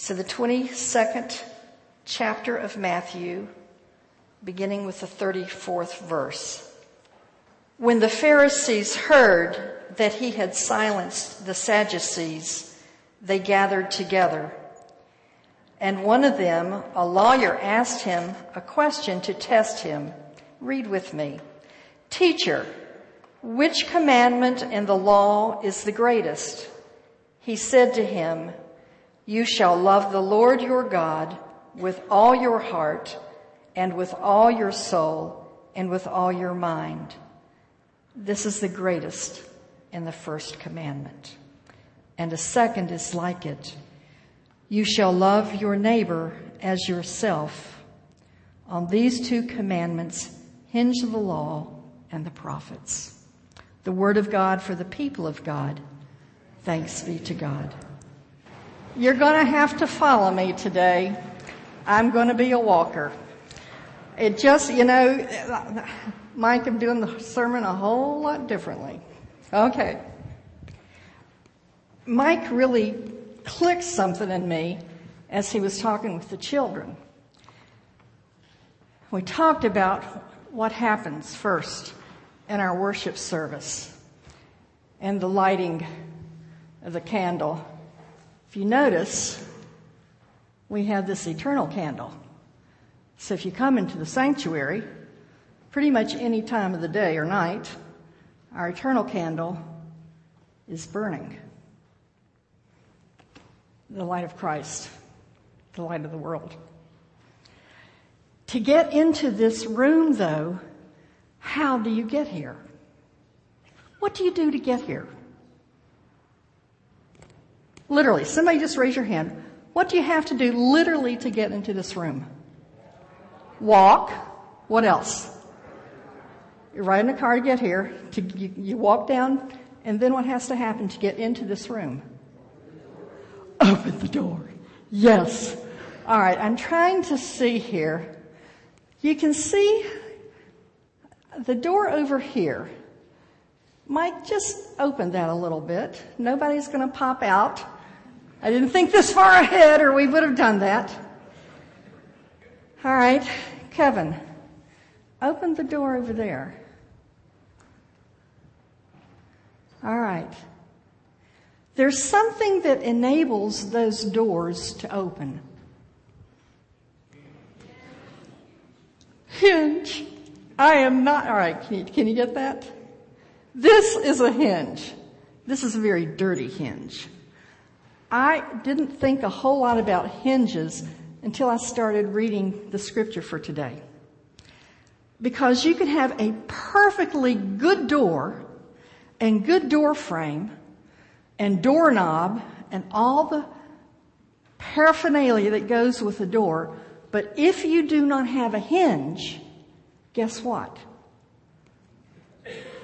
So the 22nd chapter of Matthew, beginning with the 34th verse. When the Pharisees heard that he had silenced the Sadducees, they gathered together. And one of them, a lawyer, asked him a question to test him. Read with me. Teacher, which commandment in the law is the greatest? He said to him, You shall love the Lord your God with all your heart and with all your soul and with all your mind. This is the greatest in the first commandment. And a second is like it. You shall love your neighbor as yourself. On these two commandments hinge the law and the prophets. The word of God for the people of God. Thanks be to God. You're going to have to follow me today. I'm going to be a walker. It just, you know, Mike, I'm doing the sermon a whole lot differently. Okay. Mike really clicked something in me as he was talking with the children. We talked about what happens first in our worship service and the lighting of the candle. If you notice, we have this eternal candle. So if you come into the sanctuary, pretty much any time of the day or night, our eternal candle is burning. The light of Christ, the light of the world. To get into this room though, how do you get here? What do you do to get here? Literally, somebody just raise your hand. What do you have to do literally to get into this room? Walk. What else? You're riding a car to get here. To, you, you walk down, and then what has to happen to get into this room? Open the door. Yes. All right, I'm trying to see here. You can see the door over here. Mike, just open that a little bit. Nobody's going to pop out. I didn't think this far ahead or we would have done that. All right, Kevin, open the door over there. All right. There's something that enables those doors to open. Hinge. I am not, all right, can you, can you get that? This is a hinge. This is a very dirty hinge. I didn't think a whole lot about hinges until I started reading the scripture for today. Because you can have a perfectly good door and good door frame and doorknob and all the paraphernalia that goes with the door, but if you do not have a hinge, guess what?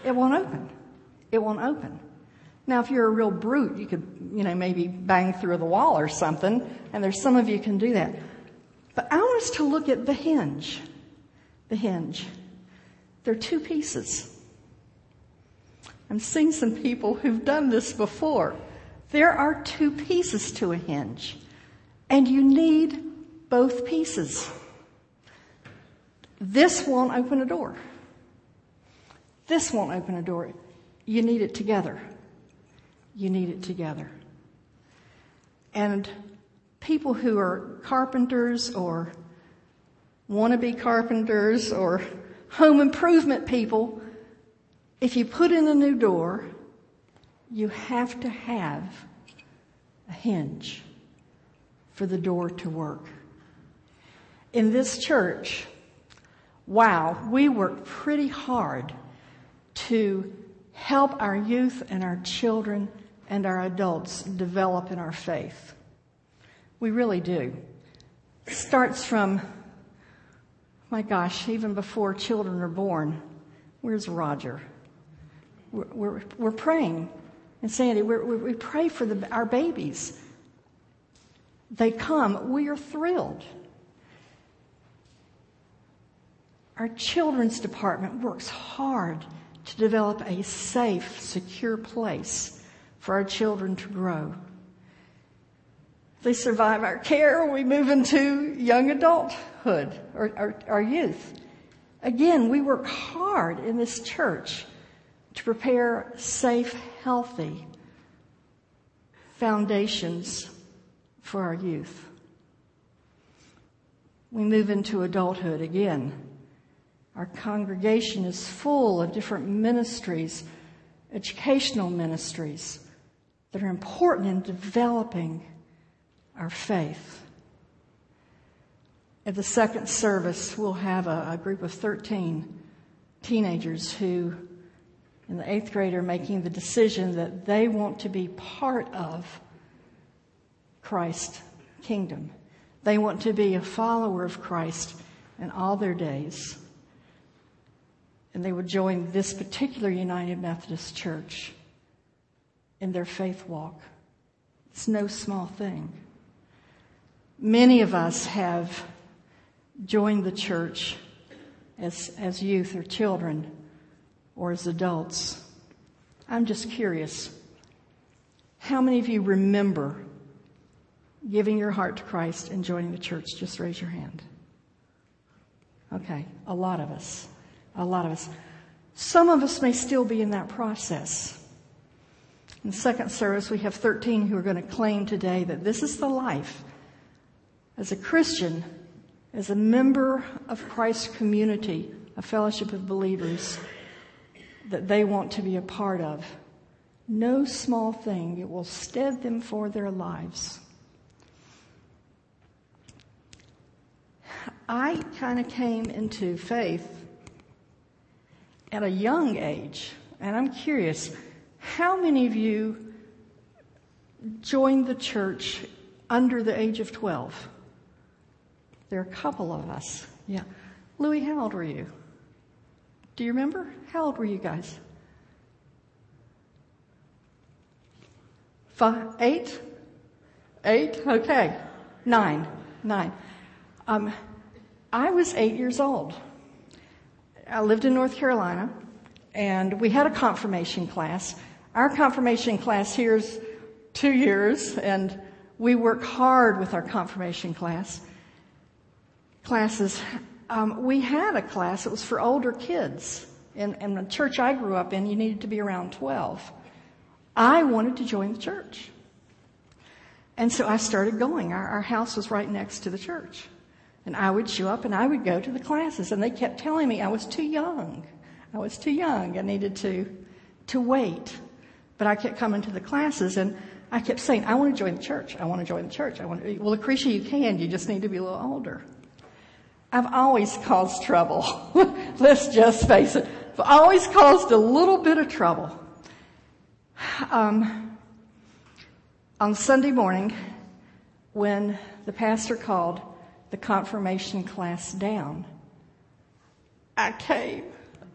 It won't open. It won't open. Now, if you're a real brute, you could, you know, maybe bang through the wall or something, and there's some of you can do that. But I want us to look at the hinge. The hinge. There are two pieces. I'm seeing some people who've done this before. There are two pieces to a hinge, and you need both pieces. This won't open a door. This won't open a door. You need it together. You need it together. And people who are carpenters or want to be carpenters or home improvement people, if you put in a new door, you have to have a hinge for the door to work. In this church, wow, we work pretty hard to help our youth and our children and our adults develop in our faith. We really do. It starts from, my gosh, even before children are born. Where's Roger? We're, we're, we're praying. And Sandy, we pray for the, our babies. They come. We are thrilled. Our children's department works hard to develop a safe, secure place for our children to grow. They survive our care. We move into young adulthood or our, our youth. Again, we work hard in this church to prepare safe, healthy foundations for our youth. We move into adulthood again. Our congregation is full of different ministries, educational ministries that are important in developing our faith. At the second service, we'll have a, a group of 13 teenagers who, in the eighth grade, are making the decision that they want to be part of Christ's kingdom. They want to be a follower of Christ in all their days. And they would join this particular United Methodist Church in their faith walk. It's no small thing. Many of us have joined the church as, as youth or children or as adults. I'm just curious. How many of you remember giving your heart to Christ and joining the church? Just raise your hand. Okay, a lot of us. A lot of us. Some of us may still be in that process. In the second service, we have 13 who are going to claim today that this is the life as a Christian, as a member of Christ's community, a fellowship of believers that they want to be a part of. No small thing, it will stead them for their lives. I kind of came into faith at a young age, and I'm curious how many of you joined the church under the age of 12? There are a couple of us. Yeah. Louis, how old were you? Do you remember? How old were you guys? Five, eight? Eight? Okay. Nine. Nine. Um, I was eight years old. I lived in North Carolina, and we had a confirmation class. Our confirmation class here is two years, and we work hard with our confirmation class classes. Um, we had a class that was for older kids. In, in the church I grew up in, you needed to be around 12. I wanted to join the church. And so I started going. Our, our house was right next to the church. And I would show up and I would go to the classes and they kept telling me I was too young. I was too young. I needed to, to wait. But I kept coming to the classes and I kept saying, I want to join the church. I want to join the church. I want to, well, Lucretia, you can. You just need to be a little older. I've always caused trouble. Let's just face it. I've always caused a little bit of trouble. Um, on Sunday morning, when the pastor called the confirmation class down, I came.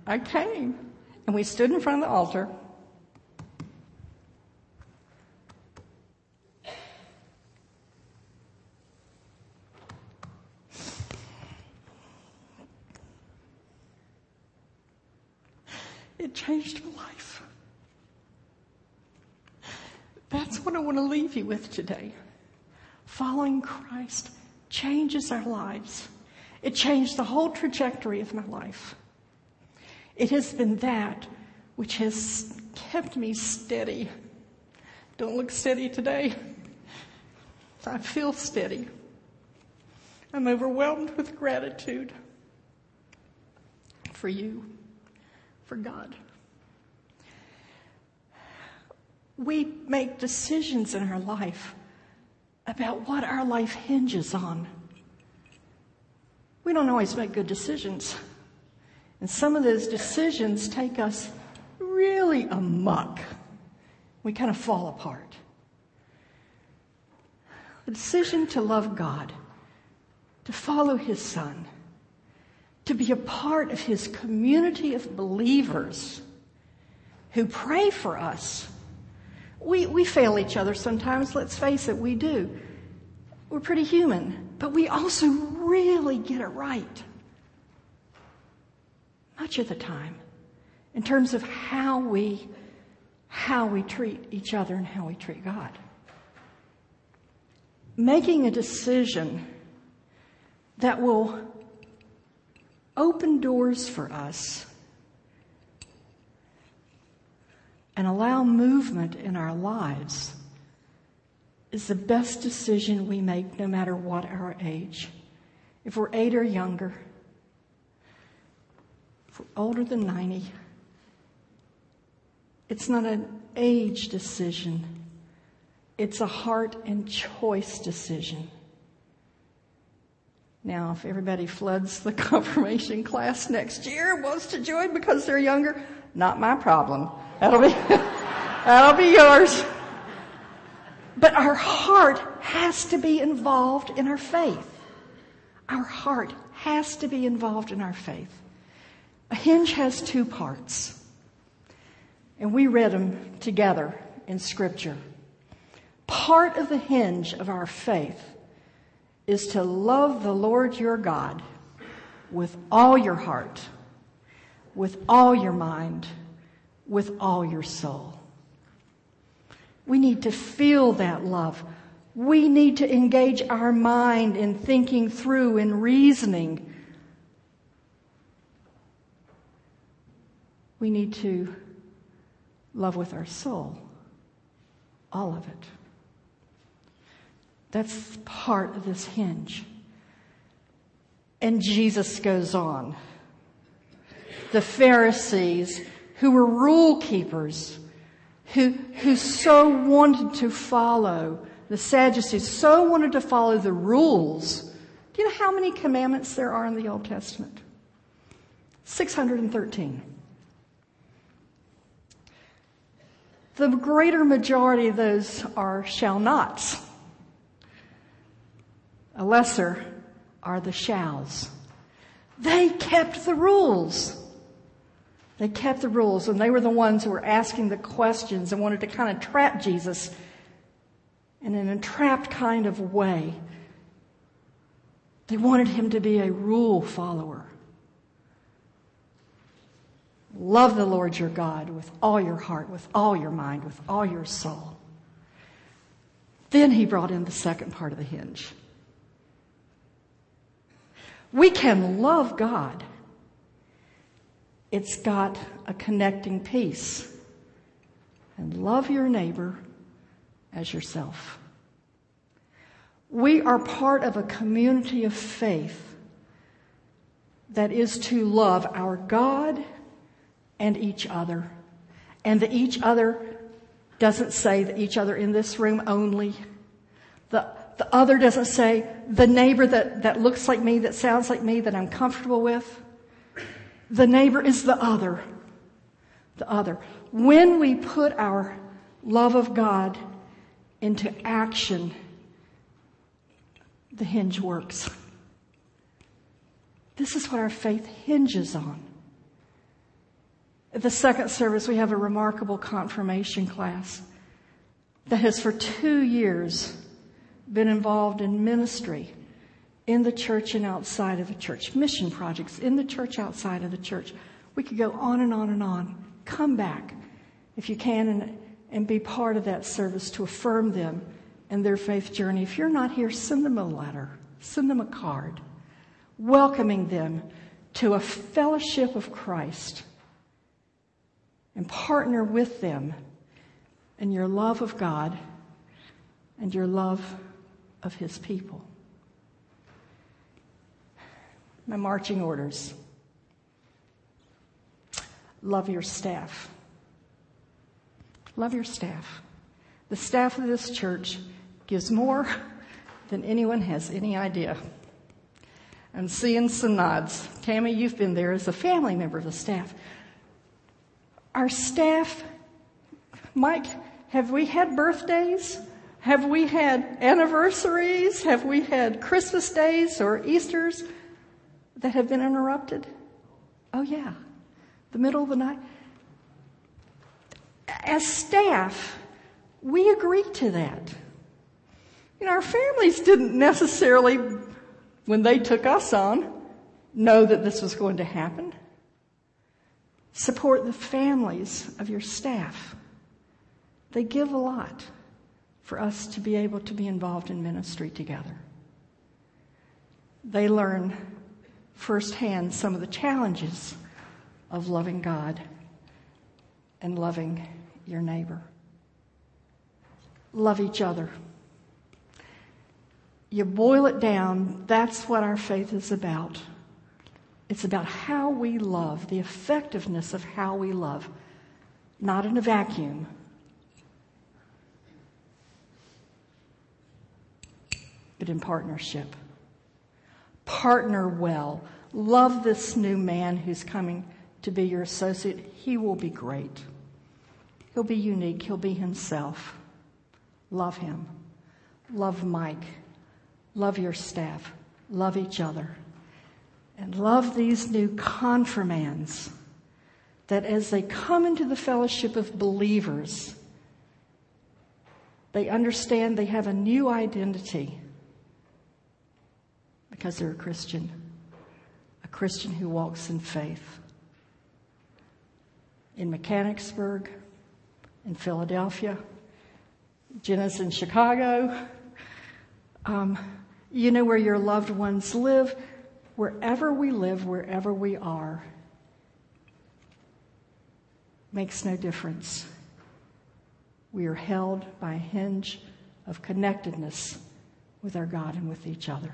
I came. And we stood in front of the altar It changed my life. That's what I want to leave you with today. Following Christ changes our lives. It changed the whole trajectory of my life. It has been that which has kept me steady. Don't look steady today. I feel steady. I'm overwhelmed with gratitude for you for God. We make decisions in our life about what our life hinges on. We don't always make good decisions. And some of those decisions take us really amuck. We kind of fall apart. The decision to love God, to follow His Son, to be a part of his community of believers who pray for us. We, we fail each other sometimes, let's face it, we do. We're pretty human, but we also really get it right. Much of the time, in terms of how we, how we treat each other and how we treat God. making a decision that will open doors for us and allow movement in our lives is the best decision we make no matter what our age. If we're eight or younger, if we're older than 90, it's not an age decision. It's a heart and choice decision. Now, if everybody floods the confirmation class next year wants to join because they're younger, not my problem. That'll be, that'll be yours. But our heart has to be involved in our faith. Our heart has to be involved in our faith. A hinge has two parts. And we read them together in scripture. Part of the hinge of our faith is to love the Lord your God with all your heart, with all your mind, with all your soul. We need to feel that love. We need to engage our mind in thinking through and reasoning. We need to love with our soul. All of it. That's part of this hinge. And Jesus goes on. The Pharisees, who were rule keepers, who, who so wanted to follow the Sadducees, so wanted to follow the rules. Do you know how many commandments there are in the Old Testament? 613. The greater majority of those are shall nots. A lesser are the shalls. They kept the rules. They kept the rules and they were the ones who were asking the questions and wanted to kind of trap Jesus in an entrapped kind of way. They wanted him to be a rule follower. Love the Lord your God with all your heart, with all your mind, with all your soul. Then he brought in the second part of the hinge. We can love God it's got a connecting piece. And love your neighbor as yourself. We are part of a community of faith that is to love our God and each other. And the each other doesn't say the each other in this room only. The, the other doesn't say the neighbor that, that looks like me, that sounds like me, that I'm comfortable with. The neighbor is the other. The other. When we put our love of God into action, the hinge works. This is what our faith hinges on. At the second service, we have a remarkable confirmation class that has for two years been involved in ministry in the church and outside of the church, mission projects in the church, outside of the church. We could go on and on and on. Come back if you can and, and be part of that service to affirm them in their faith journey. If you're not here, send them a letter, send them a card, welcoming them to a fellowship of Christ and partner with them in your love of God and your love of His people my marching orders. Love your staff. Love your staff. The staff of this church gives more than anyone has any idea. I'm seeing some nods. Tammy, you've been there as a family member of the staff. Our staff, Mike, have we had birthdays? Have we had anniversaries? Have we had Christmas days or Easters? That have been interrupted? Oh, yeah. The middle of the night. As staff, we agreed to that. You know, our families didn't necessarily, when they took us on, know that this was going to happen. Support the families of your staff. They give a lot for us to be able to be involved in ministry together. They learn firsthand some of the challenges of loving God and loving your neighbor. Love each other. You boil it down, that's what our faith is about. It's about how we love, the effectiveness of how we love, not in a vacuum. But in partnership. Partner well. Love this new man who's coming to be your associate. He will be great. He'll be unique. He'll be himself. Love him. Love Mike. Love your staff. Love each other. And love these new confirmands that as they come into the fellowship of believers, they understand they have a new identity because they're a Christian, a Christian who walks in faith. In Mechanicsburg, in Philadelphia, Jenna's in Chicago. Um, you know where your loved ones live. Wherever we live, wherever we are, makes no difference. We are held by a hinge of connectedness with our God and with each other.